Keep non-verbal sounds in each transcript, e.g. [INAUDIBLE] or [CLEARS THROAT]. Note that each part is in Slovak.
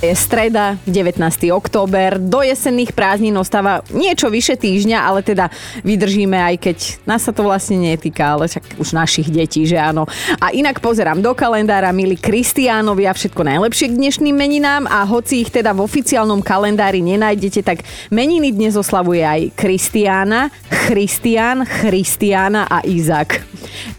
Je streda, 19. október, do jesenných prázdnin ostáva niečo vyše týždňa, ale teda vydržíme, aj keď nás sa to vlastne netýka, ale však už našich detí, že áno. A inak pozerám do kalendára, milí Kristiánovia, všetko najlepšie k dnešným meninám a hoci ich teda v oficiálnom kalendári nenájdete, tak meniny dnes oslavuje aj Kristiána, Christian, Christiana a Izak.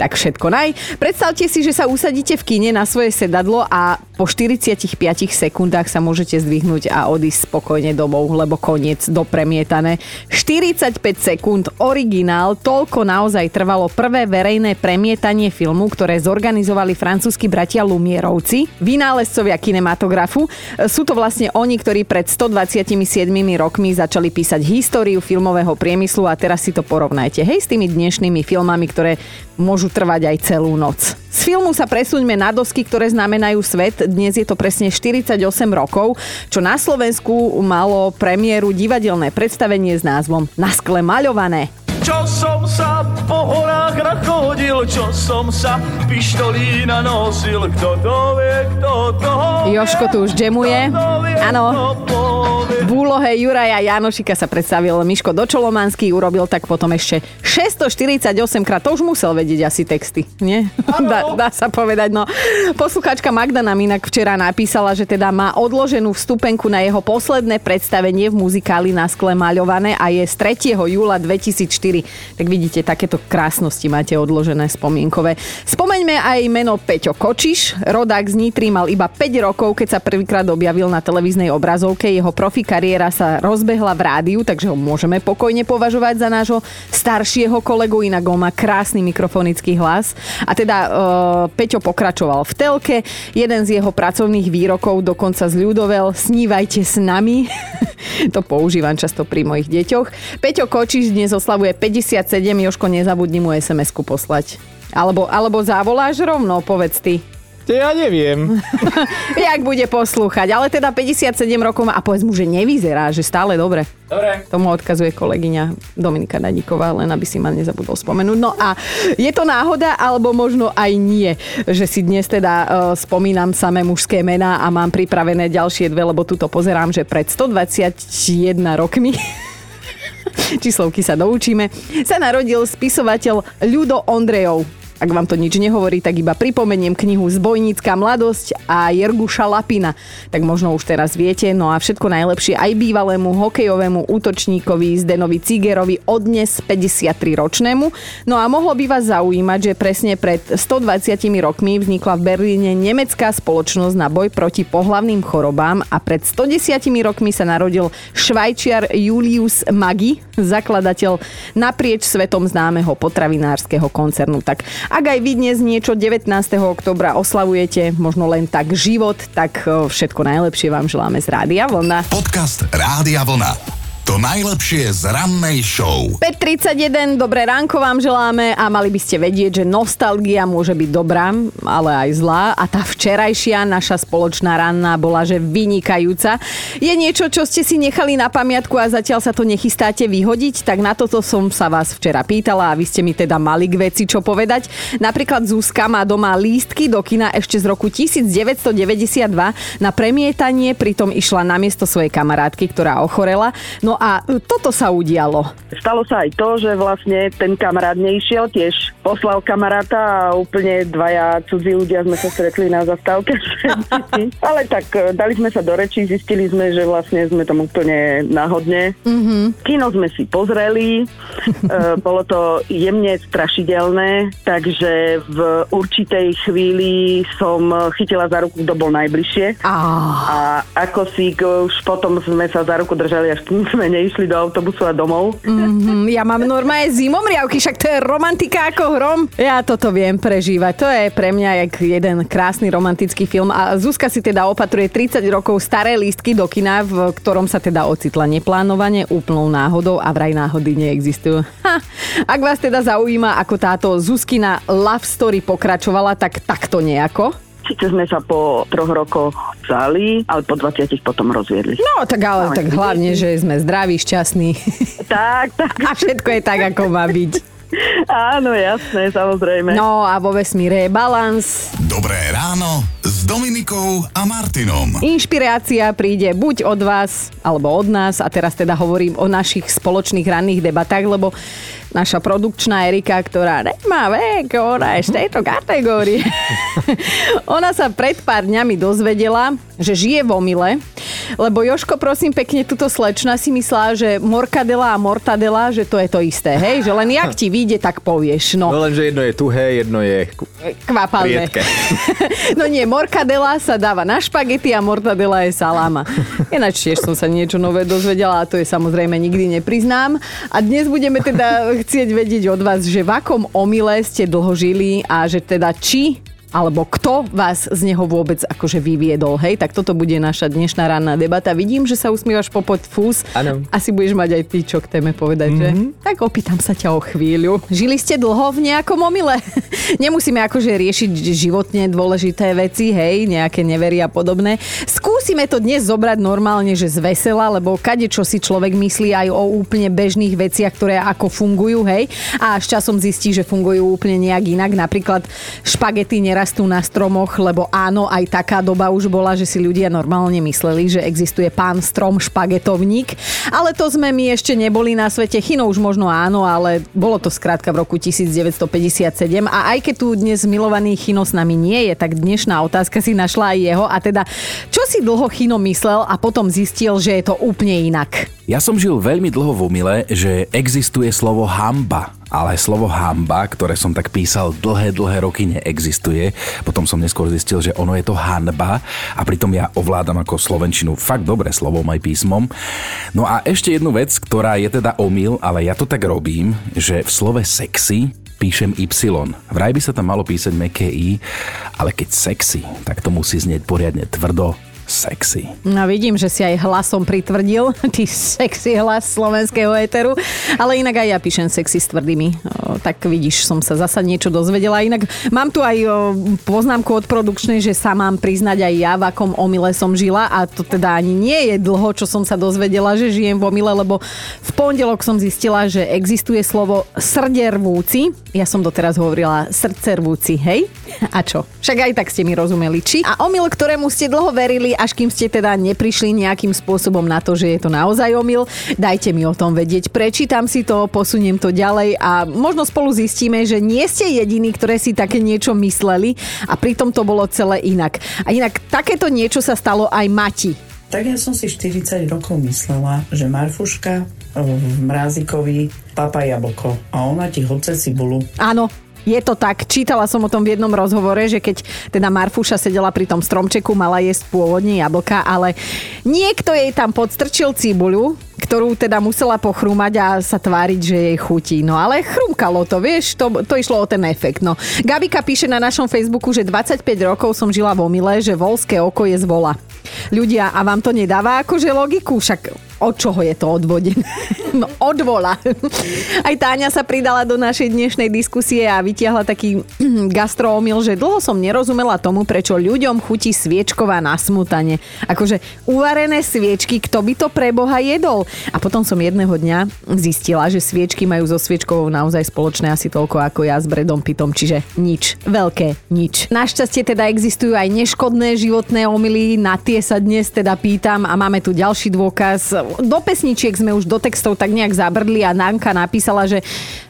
Tak všetko naj. Predstavte si, že sa usadíte v kine na svoje sedadlo a po 45 sekundách sa môžete zdvihnúť a odísť spokojne domov, lebo koniec dopremietané. 45 sekúnd, originál, toľko naozaj trvalo prvé verejné premietanie filmu, ktoré zorganizovali francúzski bratia Lumierovci, vynálezcovia kinematografu. Sú to vlastne oni, ktorí pred 127 rokmi začali písať históriu filmového priemyslu a teraz si to porovnajte. Hej, s tými dnešnými filmami, ktoré môžu trvať aj celú noc. Z filmu sa presuňme na dosky, ktoré znamenajú svet. Dnes je to presne 48 rokov, čo na Slovensku malo premiéru divadelné predstavenie s názvom Na skle maľované. Čo som sa po horách nachodil, čo som sa pištolí nanosil, kto to vie, kto to Joško tu už džemuje. Áno. V úlohe Juraja Janošika sa predstavil Miško Dočolomanský, urobil tak potom ešte 648 krát. To už musel vedieť asi texty, nie? Dá, dá sa povedať. No. Posluchačka Magda nám inak včera napísala, že teda má odloženú vstupenku na jeho posledné predstavenie v muzikáli na skle maľované a je z 3. júla 2004 tak vidíte, takéto krásnosti máte odložené spomienkové. Spomeňme aj meno Peťo Kočiš. Rodák z Nitry mal iba 5 rokov, keď sa prvýkrát objavil na televíznej obrazovke. Jeho profi kariéra sa rozbehla v rádiu, takže ho môžeme pokojne považovať za nášho staršieho kolegu, inak on má krásny mikrofonický hlas. A teda e, Peťo pokračoval v telke. Jeden z jeho pracovných výrokov dokonca zľudovel Snívajte s nami. [LAUGHS] to používam často pri mojich deťoch. Peťo Kočiš dnes oslavuje 57, Joško, nezabudni mu SMS-ku poslať. Alebo, alebo zavoláš rovno, povedz ty. Ja neviem. [LAUGHS] Jak bude poslúchať, ale teda 57 rokov a povedz mu, že nevyzerá, že stále dobre. Dobre. Tomu odkazuje kolegyňa Dominika Nadíková, len aby si ma nezabudol spomenúť. No a je to náhoda, alebo možno aj nie, že si dnes teda uh, spomínam samé mužské mená a mám pripravené ďalšie dve, lebo tuto pozerám, že pred 121 rokmi [LAUGHS] číslovky sa doučíme, sa narodil spisovateľ Ľudo Ondrejov. Ak vám to nič nehovorí, tak iba pripomeniem knihu Zbojnícka mladosť a Jerguša Lapina. Tak možno už teraz viete, no a všetko najlepšie aj bývalému hokejovému útočníkovi Zdenovi Cigerovi od dnes 53-ročnému. No a mohlo by vás zaujímať, že presne pred 120 rokmi vznikla v Berlíne nemecká spoločnosť na boj proti pohlavným chorobám a pred 110 rokmi sa narodil švajčiar Julius Magi, zakladateľ naprieč svetom známeho potravinárskeho koncernu. Tak ak aj vy dnes niečo 19. oktobra oslavujete, možno len tak život, tak e, všetko najlepšie vám želáme z Rádia Vlna. Podcast Rádia Vlna. To najlepšie z rannej show. 5.31, dobré ránko vám želáme a mali by ste vedieť, že nostalgia môže byť dobrá, ale aj zlá a tá včerajšia naša spoločná ranná bola, že vynikajúca. Je niečo, čo ste si nechali na pamiatku a zatiaľ sa to nechystáte vyhodiť, tak na toto som sa vás včera pýtala a vy ste mi teda mali k veci čo povedať. Napríklad Zuzka má doma lístky do kina ešte z roku 1992 na premietanie, pritom išla na miesto svojej kamarátky, ktorá ochorela. No a toto sa udialo. Stalo sa aj to, že vlastne ten kamarát neišiel, tiež poslal kamaráta a úplne dvaja cudzí ľudia sme sa stretli na zastávke. [LAUGHS] Ale tak e, dali sme sa do reči, zistili sme, že vlastne sme tam úplne náhodne. Mm-hmm. Kino sme si pozreli, e, bolo to jemne strašidelné, takže v určitej chvíli som chytila za ruku, kto bol najbližšie. Ah. A ako si už potom sme sa za ruku držali, až kým sme neišli do autobusu a domov. Mm-hmm, ja mám normálne zimomriavky, však to je romantika ako hrom. Ja toto viem prežívať. To je pre mňa jak jeden krásny romantický film. A Zuzka si teda opatruje 30 rokov staré lístky do kina, v ktorom sa teda ocitla neplánovane, úplnou náhodou a vraj náhody neexistujú. Ha, ak vás teda zaujíma, ako táto Zuzkina love story pokračovala, tak takto nejako. Sice sme sa po troch rokoch vzali, ale po 20 potom rozviedli. No tak ale tak hlavne, že sme zdraví, šťastní Tak, tak. a všetko je tak, ako má byť. [LAUGHS] Áno, jasné, samozrejme. No a vo vesmíre je balans. Dobré ráno s Dominikou a Martinom. Inšpirácia príde buď od vás, alebo od nás. A teraz teda hovorím o našich spoločných ranných debatách, lebo naša produkčná Erika, ktorá nemá vek, ona je z tejto kategórie. [LAUGHS] ona sa pred pár dňami dozvedela, že žije v omyle, lebo Joško, prosím pekne, tuto slečna si myslela, že morkadela a mortadela, že to je to isté, hej? Že len jak ti vyjde, tak povieš. No, No lenže jedno je tuhé, jedno je kvapalné. [LAUGHS] No nie, morkadela sa dáva na špagety a mortadela je saláma. Ináč tiež som sa niečo nové dozvedela a to je samozrejme nikdy nepriznám. A dnes budeme teda chcieť vedieť od vás, že v akom omyle ste dlho žili a že teda či alebo kto vás z neho vôbec akože vyviedol, hej? Tak toto bude naša dnešná ranná debata. Vidím, že sa usmievaš popod fús. Áno. Asi budeš mať aj ty čo k téme povedať, mm-hmm. že? Tak opýtam sa ťa o chvíľu. Žili ste dlho v nejakom omyle? [LAUGHS] Nemusíme akože riešiť životne dôležité veci, hej, nejaké nevery a podobné. Skúsime to dnes zobrať normálne, že z vesela, lebo kade čo si človek myslí aj o úplne bežných veciach, ktoré ako fungujú, hej. A až časom zistí, že fungujú úplne nejak inak. Napríklad špagety nerastú na stromoch, lebo áno, aj taká doba už bola, že si ľudia normálne mysleli, že existuje pán strom špagetovník. Ale to sme my ešte neboli na svete. Chino už možno áno, ale bolo to skrátka v roku 1957. A aj keď tu dnes milovaný Chino s nami nie je, tak dnešná otázka si našla aj jeho. A teda, čo si dlho Chino myslel a potom zistil, že je to úplne inak? Ja som žil veľmi dlho v umile, že existuje slovo hamba, ale slovo hamba, ktoré som tak písal dlhé, dlhé roky neexistuje. Potom som neskôr zistil, že ono je to hanba a pritom ja ovládam ako slovenčinu fakt dobre slovom aj písmom. No a ešte jednu vec, ktorá je teda omyl, ale ja to tak robím, že v slove sexy píšem Y. Vraj by sa tam malo písať meké I, ale keď sexy, tak to musí znieť poriadne tvrdo sexy. No vidím, že si aj hlasom pritvrdil, [LAUGHS] ty sexy hlas slovenského éteru, ale inak aj ja píšem sexy s tvrdými. O, tak vidíš, som sa zasa niečo dozvedela. Inak mám tu aj o, poznámku od produkčnej, že sa mám priznať aj ja, v akom omyle som žila a to teda ani nie je dlho, čo som sa dozvedela, že žijem v omyle, lebo v pondelok som zistila, že existuje slovo srdervúci. Ja som doteraz hovorila srdcervúci, hej? A čo? Však aj tak ste mi rozumeli. Či? A omyl, ktorému ste dlho verili, až kým ste teda neprišli nejakým spôsobom na to, že je to naozaj omyl, dajte mi o tom vedieť. Prečítam si to, posuniem to ďalej a možno spolu zistíme, že nie ste jediní, ktoré si také niečo mysleli a pritom to bolo celé inak. A inak takéto niečo sa stalo aj Mati. Tak ja som si 40 rokov myslela, že Marfuška v mrázikovi papa jablko a ona ti hoce cibulu. Áno, je to tak. Čítala som o tom v jednom rozhovore, že keď teda Marfuša sedela pri tom stromčeku, mala jesť pôvodne jablka, ale niekto jej tam podstrčil cibuľu, ktorú teda musela pochrúmať a sa tváriť, že jej chutí. No ale chrumkalo to, vieš, to, to išlo o ten efekt. No. Gabika píše na našom Facebooku, že 25 rokov som žila vo Mile, že volské oko je z vola. Ľudia, a vám to nedáva akože logiku? Však od čoho je to odvodené? [LAUGHS] No od vola. Aj Táňa sa pridala do našej dnešnej diskusie a vytiahla taký [CLEARS THROAT] gastroomil, že dlho som nerozumela tomu, prečo ľuďom chutí sviečková na smutanie. Akože uvarené sviečky, kto by to pre Boha jedol? A potom som jedného dňa zistila, že sviečky majú so sviečkovou naozaj spoločné asi toľko ako ja s Bredom Pitom, čiže nič. Veľké nič. Našťastie teda existujú aj neškodné životné omily, na tie sa dnes teda pýtam a máme tu ďalší dôkaz. Do pesničiek sme už do textov tak nejak zabrdli a Nanka napísala, že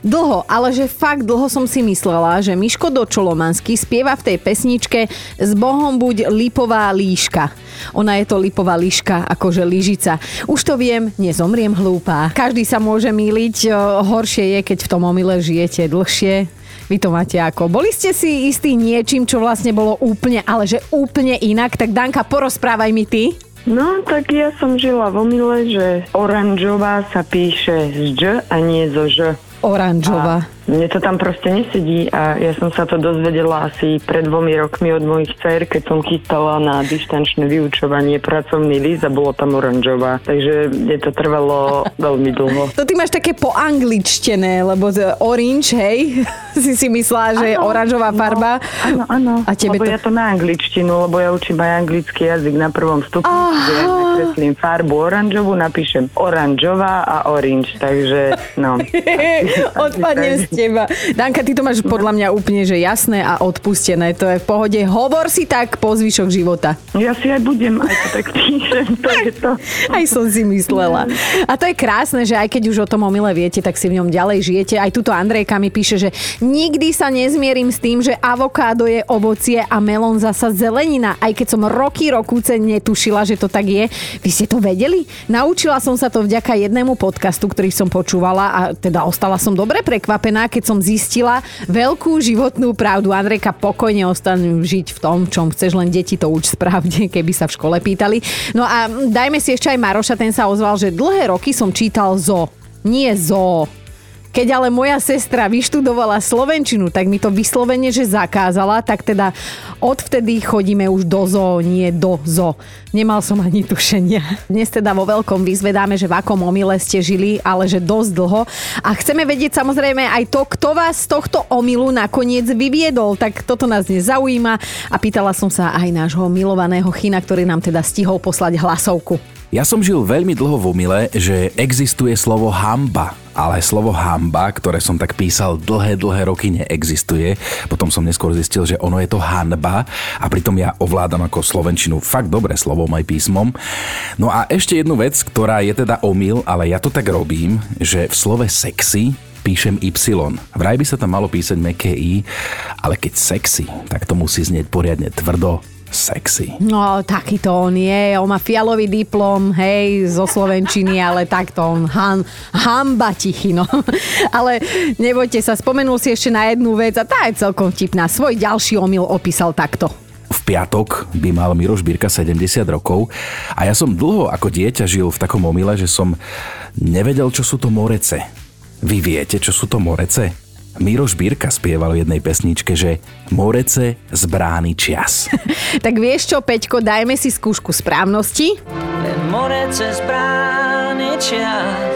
dlho, ale že fakt dlho som si myslela, že Miško Dočolomanský spieva v tej pesničke S Bohom buď lipová líška. Ona je to lipová líška, akože lyžica. Už to viem, nezomriem hlúpa. Každý sa môže míliť, horšie je, keď v tom omyle žijete dlhšie. Vy to máte ako? Boli ste si istí niečím, čo vlastne bolo úplne, ale že úplne inak? Tak Danka, porozprávaj mi ty. No, tak ja som žila v omyle, že oranžová sa píše z Ž a nie zo Ž. Oranžová. Mne to tam proste nesedí a ja som sa to dozvedela asi pred dvomi rokmi od mojich dcer, keď som chystala na dištančné vyučovanie pracovný list a bolo tam oranžová. Takže mne to trvalo [LAUGHS] veľmi dlho. To ty máš také poangličtené, lebo orange, hej, [LAUGHS] si si myslela, že je Áno, oranžová farba. No, áno, áno. A tebe lebo to- ja to na angličtinu, lebo ja učím aj anglický jazyk na prvom stupni. Že Ja nakreslím farbu oranžovú, napíšem oranžová a orange, takže no. [LAUGHS] Odpadnem z teba. Danka, ty to máš podľa mňa úplne že jasné a odpustené. To je v pohode. Hovor si tak po zvyšok života. Ja si aj budem, aj to tak píšem, to je to. Aj som si myslela. A to je krásne, že aj keď už o tom omyle viete, tak si v ňom ďalej žijete. Aj tuto Andrejka mi píše, že nikdy sa nezmierim s tým, že avokádo je ovocie a melón zasa zelenina. Aj keď som roky, rokúce netušila, že to tak je. Vy ste to vedeli? Naučila som sa to vďaka jednému podcastu, ktorý som počúvala a teda ostala som dobre prekvapená, keď som zistila veľkú životnú pravdu. Andrejka, pokojne ostanú žiť v tom, čom chceš, len deti to uč správne, [LAUGHS] keby sa v škole pýtali. No a dajme si ešte aj Maroša, ten sa ozval, že dlhé roky som čítal zo. Nie zo. Keď ale moja sestra vyštudovala Slovenčinu, tak mi to vyslovene, že zakázala, tak teda odvtedy chodíme už do zo, nie do zo. Nemal som ani tušenia. Dnes teda vo veľkom vyzvedáme, že v akom omyle ste žili, ale že dosť dlho. A chceme vedieť samozrejme aj to, kto vás z tohto omylu nakoniec vyviedol. Tak toto nás nezaujíma a pýtala som sa aj nášho milovaného Chyna, ktorý nám teda stihol poslať hlasovku. Ja som žil veľmi dlho v omyle, že existuje slovo hamba, ale slovo hamba, ktoré som tak písal dlhé, dlhé roky, neexistuje. Potom som neskôr zistil, že ono je to hanba a pritom ja ovládam ako slovenčinu fakt dobre slovom aj písmom. No a ešte jednu vec, ktorá je teda omyl, ale ja to tak robím, že v slove sexy píšem Y. Vraj by sa tam malo písať meké I, ale keď sexy, tak to musí znieť poriadne tvrdo, sexy. No, takýto on je. On má fialový diplom, hej, zo Slovenčiny, ale takto on han, hamba tichy, no. [LAUGHS] Ale nebojte sa, spomenul si ešte na jednu vec a tá je celkom vtipná. Svoj ďalší omyl opísal takto. V piatok by mal Miroš Birka 70 rokov a ja som dlho ako dieťa žil v takom omyle, že som nevedel, čo sú to morece. Vy viete, čo sú to morece? Miroš Birka spieval v jednej pesničke, že Morece z brány čias. [LAUGHS] Tak vieš čo, Peťko, dajme si skúšku správnosti. Morece z brány čas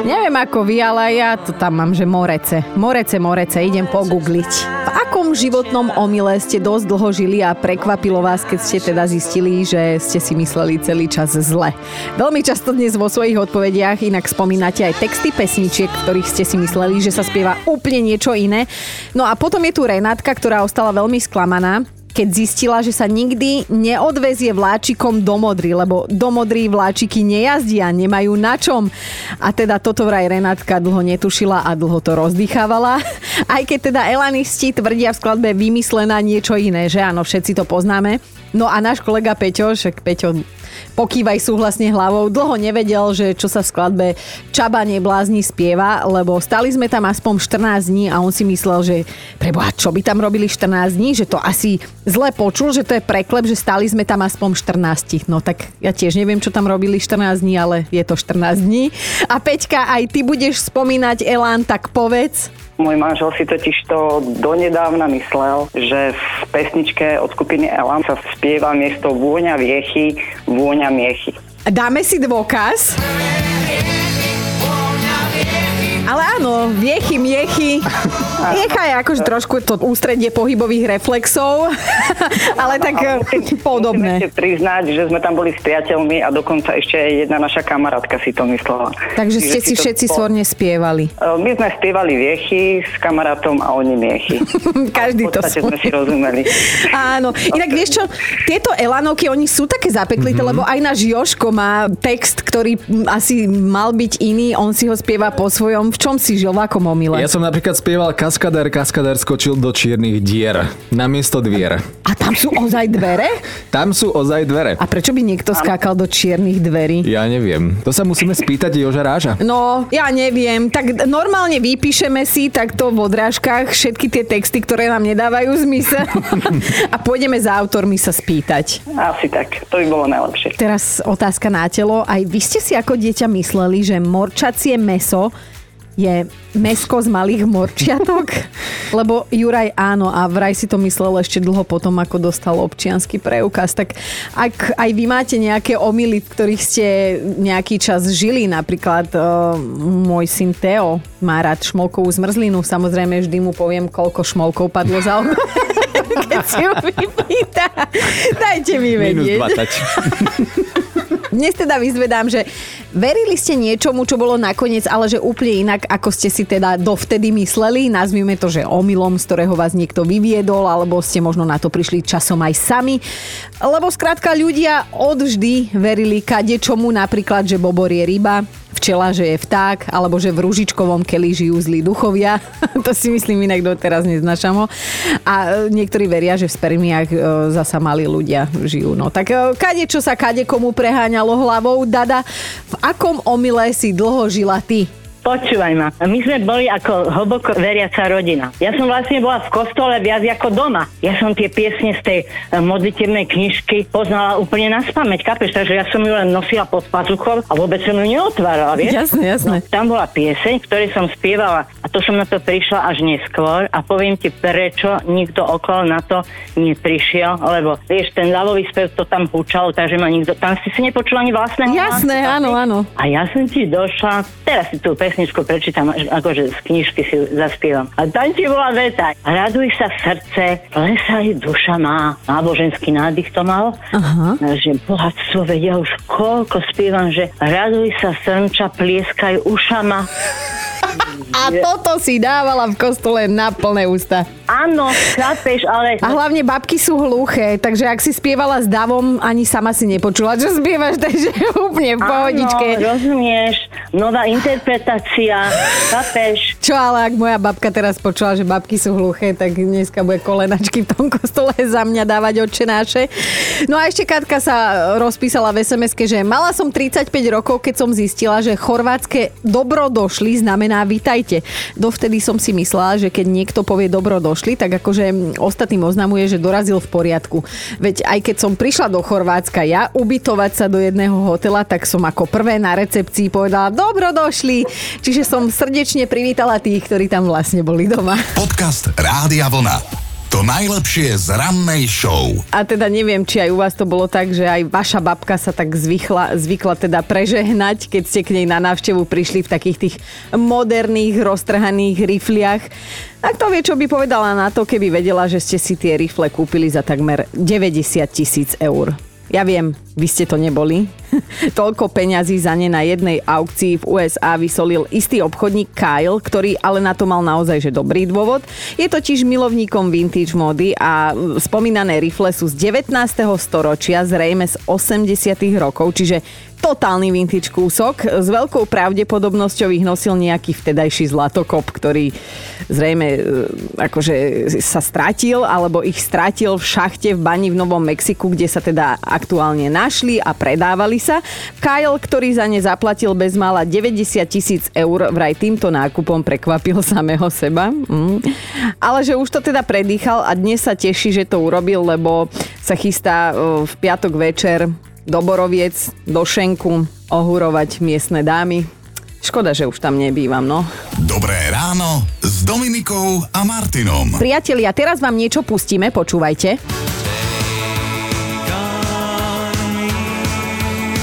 Neviem ako vy, ale ja to tam mám, že morece. Morece, morece, idem pogoogliť. V akom životnom omyle ste dosť dlho žili a prekvapilo vás, keď ste teda zistili, že ste si mysleli celý čas zle? Veľmi často dnes vo svojich odpovediach inak spomínate aj texty pesničiek, ktorých ste si mysleli, že sa spieva úplne niečo iné. No a potom je tu Renátka, ktorá ostala veľmi sklamaná, keď zistila, že sa nikdy neodvezie vláčikom do Modry, lebo do Modry vláčiky nejazdia, nemajú na čom. A teda toto vraj Renátka dlho netušila a dlho to rozdýchávala. [LAUGHS] Aj keď teda elanisti tvrdia v skladbe vymyslená niečo iné, že áno, všetci to poznáme. No a náš kolega Peťo, však Peťo pokývaj súhlasne hlavou, dlho nevedel, že čo sa v skladbe Čaba neblázni spieva, lebo stali sme tam aspoň 14 dní a on si myslel, že preboha, čo by tam robili 14 dní, že to asi zle počul, že to je preklep, že stali sme tam aspoň 14. No tak ja tiež neviem, čo tam robili 14 dní, ale je to 14 dní. A Peťka, aj ty budeš spomínať Elán, tak povedz. Môj manžel si totiž to donedávna myslel, že v pesničke od skupiny Elan sa spieva miesto vôňa viechy, vôňa miechy. Dáme si dôkaz. Ale áno, viechy, miechy. [LAUGHS] Miecha je akože trošku to ústredie pohybových reflexov, [LAUGHS] ale tak eh, podobné. Musím priznať, že sme tam boli s priateľmi a dokonca ešte aj jedna naša kamarátka si to myslela. Takže Čiže ste si všetci spo- svorne spievali. E, My sme spievali viechy s kamarátom a oni miechy. [LAUGHS] Každý v to svoj. sme si rozumeli. Áno, inak vieš čo, tieto Elanovky, oni sú také zapeklité, lebo aj náš Joško má text, ktorý asi mal byť iný, on si ho spieva po svojom. V čom si žil, v akom omyle? Ja som napríklad spieval Kaskadér, Kaskadér skočil do čiernych dier. Namiesto dvier. A tam sú ozaj dvere? Tam sú ozaj dvere. A prečo by niekto skákal do čiernych dverí? Ja neviem. To sa musíme spýtať Joža Ráža. No, ja neviem. Tak normálne vypíšeme si takto v odrážkach všetky tie texty, ktoré nám nedávajú zmysel [LAUGHS] a pôjdeme za autormi sa spýtať. Asi tak, to by bolo najlepšie. Teraz otázka na telo. Aj vy ste si ako dieťa mysleli, že morčacie meso je mesko z malých morčiatok? [LAUGHS] Lebo Juraj áno a vraj si to myslel ešte dlho potom, ako dostal občiansky preukaz. Tak ak aj vy máte nejaké omily, v ktorých ste nejaký čas žili, napríklad uh, môj syn Teo má rád šmolkovú zmrzlinu, samozrejme vždy mu poviem, koľko šmolkov padlo za obed. [LAUGHS] [LAUGHS] Keď si ju vypýta. Dajte mi Minus vedieť. 20. [LAUGHS] Dnes teda vyzvedám, že Verili ste niečomu, čo bolo nakoniec, ale že úplne inak, ako ste si teda dovtedy mysleli, nazvime to, že omylom, z ktorého vás niekto vyviedol, alebo ste možno na to prišli časom aj sami. Lebo skrátka ľudia odvždy verili kade čomu, napríklad, že bobor je ryba, včela, že je vták, alebo že v ružičkovom keli žijú zlí duchovia. [LAUGHS] to si myslím inak doteraz neznašam ho. A e, niektorí veria, že v spermiách e, zasa mali ľudia žijú. No tak e, kade čo sa kade komu preháňalo hlavou, Dada, v akom omyle si dlho žila ty? Počúvaj ma, my sme boli ako hlboko veriaca rodina. Ja som vlastne bola v kostole viac ako doma. Ja som tie piesne z tej e, modlitevnej knižky poznala úplne na spameť, kapeš? Takže ja som ju len nosila pod pazuchom a vôbec som ju neotvárala, vieš? Jasné, jasné. No, tam bola pieseň, ktorej som spievala a to som na to prišla až neskôr a poviem ti prečo nikto okolo na to neprišiel, lebo vieš, ten ľavový spev to tam húčalo, takže ma nikto, tam si si nepočula ani vlastného Jasné, áno, áno. a ja som ti došla, teraz si tú pesničku prečítam, akože z knižky si zaspievam. A tam ti bola veta. Raduj sa srdce, lesaj duša má. Náboženský nádych to mal. Aha. Že bohatstvo vedia už koľko spievam, že raduj sa srnča, plieskaj ušama. [LAUGHS] A toto si dávala v kostole na plné ústa. Áno, chápeš, ale... A hlavne babky sú hluché, takže ak si spievala s davom, ani sama si nepočula, čo spievaš, [LAUGHS] takže úplne v pohodičke. Áno, rozumieš, nová interpretácia, chápeš? Čo ale ak moja babka teraz počula, že babky sú hluché, tak dneska bude kolenačky v tom [LAUGHS] kostole za mňa dávať odčenáše. No a ešte Katka sa rozpísala v sms že mala som 35 rokov, keď som zistila, že chorvátske dobro došli znamená vitajte. Dovtedy som si myslela, že keď niekto povie dobro došli, tak akože ostatným oznamuje, že dorazil v poriadku. Veď aj keď som prišla do Chorvátska ja ubytovať sa do jedného hotela, tak som ako prvé na recepcii povedala dobro došli. Čiže som srdečne privítala tých, ktorí tam vlastne boli doma. Podcast Rádia Vlna. To najlepšie z rannej show. A teda neviem, či aj u vás to bolo tak, že aj vaša babka sa tak zvykla, zvykla teda prežehnať, keď ste k nej na návštevu prišli v takých tých moderných, roztrhaných rifliach. Tak to vie, čo by povedala na to, keby vedela, že ste si tie rifle kúpili za takmer 90 tisíc eur. Ja viem, vy ste to neboli. [LAUGHS] Toľko peňazí za ne na jednej aukcii v USA vysolil istý obchodník Kyle, ktorý ale na to mal naozaj že dobrý dôvod. Je totiž milovníkom vintage módy a spomínané rifle sú z 19. storočia, zrejme z 80. rokov, čiže totálny vintage kúsok. S veľkou pravdepodobnosťou ich nosil nejaký vtedajší zlatokop, ktorý zrejme e, akože sa stratil, alebo ich stratil v šachte v bani v Novom Mexiku, kde sa teda aktuálne našli a predávali sa. Kyle, ktorý za ne zaplatil bezmála 90 tisíc eur, vraj týmto nákupom prekvapil samého seba. Mm. Ale že už to teda predýchal a dnes sa teší, že to urobil, lebo sa chystá e, v piatok večer do Boroviec, do Šenku, ohurovať miestne dámy. Škoda, že už tam nebývam, no. Dobré ráno s Dominikou a Martinom. Priatelia, teraz vám niečo pustíme, počúvajte.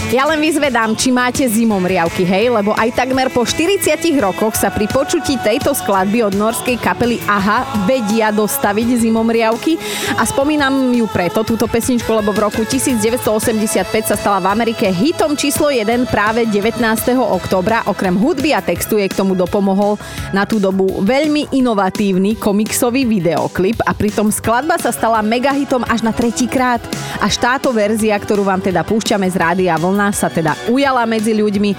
Ja len vyzvedám, či máte zimom riavky, hej, lebo aj takmer po 40 rokoch sa pri počutí tejto skladby od norskej kapely AHA vedia dostaviť zimom riavky a spomínam ju preto, túto pesničku, lebo v roku 1985 sa stala v Amerike hitom číslo 1 práve 19. októbra. Okrem hudby a textu je k tomu dopomohol na tú dobu veľmi inovatívny komiksový videoklip a pritom skladba sa stala megahitom až na tretí krát. Až táto verzia, ktorú vám teda púšťame z rádia vlna, sa teda ujala medzi ľuďmi.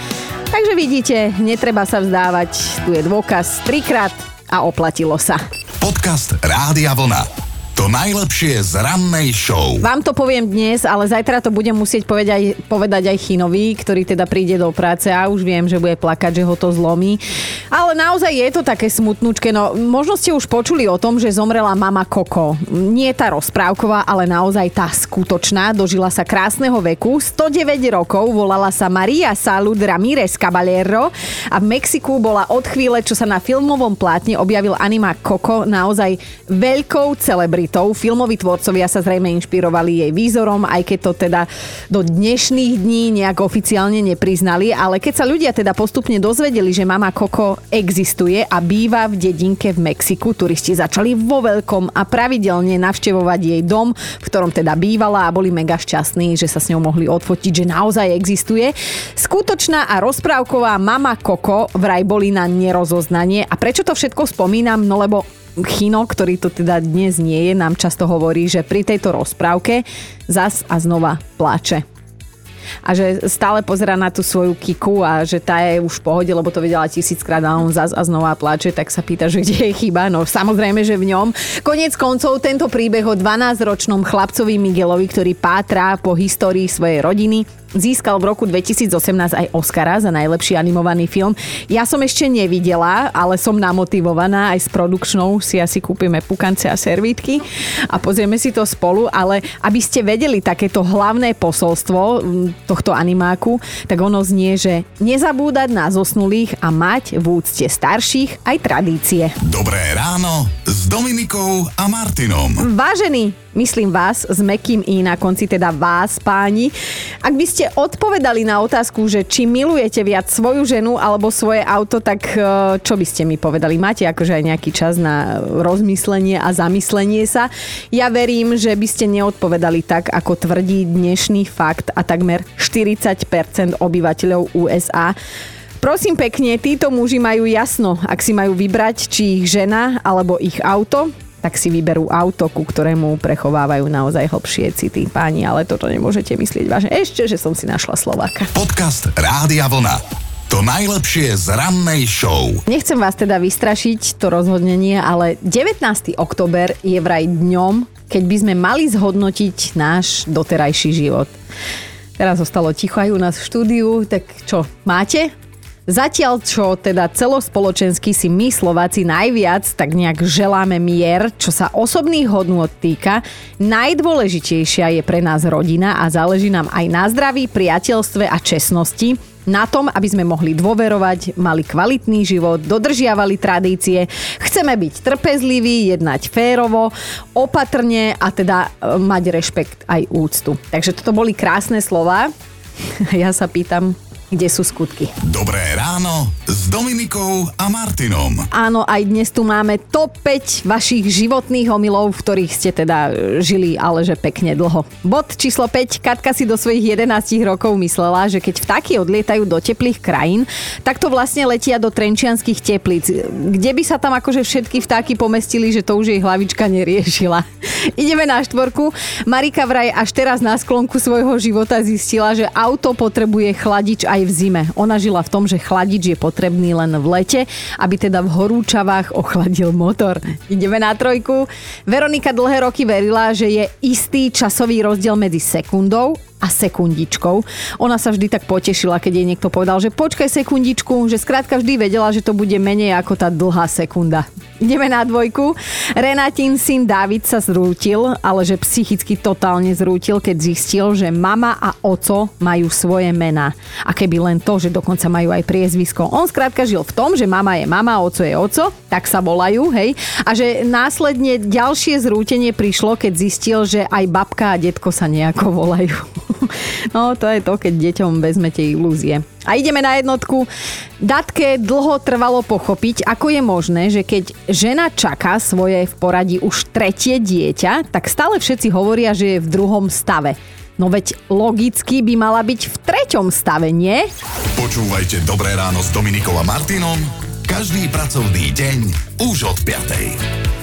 Takže vidíte, netreba sa vzdávať, tu je dôkaz trikrát a oplatilo sa. Podcast Rádia Vlna. To najlepšie z rannej show. Vám to poviem dnes, ale zajtra to budem musieť povedať aj, povedať aj Chinovi, ktorý teda príde do práce a už viem, že bude plakať, že ho to zlomí. Ale naozaj je to také smutnúčke. No, možno ste už počuli o tom, že zomrela mama Koko. Nie tá rozprávková, ale naozaj tá skutočná. Dožila sa krásneho veku. 109 rokov, volala sa Maria Salud Ramírez Caballero a v Mexiku bola od chvíle, čo sa na filmovom plátne objavil anima Koko naozaj veľkou celebritou celulitov. Filmoví tvorcovia sa zrejme inšpirovali jej výzorom, aj keď to teda do dnešných dní nejak oficiálne nepriznali, ale keď sa ľudia teda postupne dozvedeli, že mama Koko existuje a býva v dedinke v Mexiku, turisti začali vo veľkom a pravidelne navštevovať jej dom, v ktorom teda bývala a boli mega šťastní, že sa s ňou mohli odfotiť, že naozaj existuje. Skutočná a rozprávková mama Koko vraj boli na nerozoznanie. A prečo to všetko spomínam? No lebo Chino, ktorý to teda dnes nie je, nám často hovorí, že pri tejto rozprávke zas a znova plače a že stále pozera na tú svoju kiku a že tá je už v pohode, lebo to vedela tisíckrát a on zas a znova plače, tak sa pýta, že kde je chyba. No samozrejme, že v ňom. Konec koncov tento príbeh o 12-ročnom chlapcovi Miguelovi, ktorý pátra po histórii svojej rodiny, Získal v roku 2018 aj Oscara za najlepší animovaný film. Ja som ešte nevidela, ale som namotivovaná aj s produkčnou. Si asi kúpime pukance a servítky a pozrieme si to spolu, ale aby ste vedeli takéto hlavné posolstvo tohto animáku, tak ono znie, že nezabúdať na zosnulých a mať v úcte starších aj tradície. Dobré ráno s Dominikou a Martinom. Vážený, myslím vás s mekým i na konci teda vás, páni. Ak by ste odpovedali na otázku, že či milujete viac svoju ženu alebo svoje auto, tak e, čo by ste mi povedali? Máte akože aj nejaký čas na rozmyslenie a zamyslenie sa? Ja verím, že by ste neodpovedali tak, ako tvrdí dnešný fakt a takmer 40% obyvateľov USA. Prosím pekne, títo muži majú jasno, ak si majú vybrať, či ich žena alebo ich auto, tak si vyberú auto, ku ktorému prechovávajú naozaj hlbšie city. Páni, ale toto nemôžete myslieť vážne. Ešte, že som si našla Slováka. Podcast Rádia Vlna. To najlepšie z rannej show. Nechcem vás teda vystrašiť, to rozhodnenie, ale 19. oktober je vraj dňom, keď by sme mali zhodnotiť náš doterajší život. Teraz zostalo ticho aj u nás v štúdiu, tak čo, máte? Zatiaľ, čo teda celospoločensky si my Slováci najviac tak nejak želáme mier, čo sa osobných hodnôt týka, najdôležitejšia je pre nás rodina a záleží nám aj na zdraví, priateľstve a čestnosti, na tom, aby sme mohli dôverovať, mali kvalitný život, dodržiavali tradície. Chceme byť trpezliví, jednať férovo, opatrne a teda e, mať rešpekt aj úctu. Takže toto boli krásne slova. [LAUGHS] Ja sa pýtam, kde sú skutky. Dobré ráno s Dominikou a Martinom. Áno, aj dnes tu máme top 5 vašich životných omylov, v ktorých ste teda e, žili, ale že pekne dlho. Bod číslo 5. Katka si do svojich 11 rokov myslela, že keď vtáky odlietajú do teplých krajín, tak to vlastne letia do trenčianských teplíc. Kde by sa tam akože všetky vtáky pomestili, že to už jej hlavička neriešila. [LAUGHS] Ideme na štvorku. Marika vraj až teraz na sklonku svojho života zistila, že auto potrebuje chladič aj aj v zime. Ona žila v tom, že chladič je potrebný len v lete, aby teda v horúčavách ochladil motor. Ideme na trojku. Veronika dlhé roky verila, že je istý časový rozdiel medzi sekundou a sekundičkou. Ona sa vždy tak potešila, keď jej niekto povedal, že počkaj sekundičku, že skrátka vždy vedela, že to bude menej ako tá dlhá sekunda. Ideme na dvojku. Renatín syn David sa zrútil, ale že psychicky totálne zrútil, keď zistil, že mama a oco majú svoje mená. A keby len to, že dokonca majú aj priezvisko. On skrátka žil v tom, že mama je mama, oco je oco, tak sa volajú, hej. A že následne ďalšie zrútenie prišlo, keď zistil, že aj babka a detko sa nejako volajú. [LAUGHS] No, to je to, keď deťom vezmete ilúzie. A ideme na jednotku. Datke dlho trvalo pochopiť, ako je možné, že keď žena čaká svoje v poradí už tretie dieťa, tak stále všetci hovoria, že je v druhom stave. No veď logicky by mala byť v treťom stave, nie? Počúvajte Dobré ráno s Dominikom a Martinom každý pracovný deň už od 5.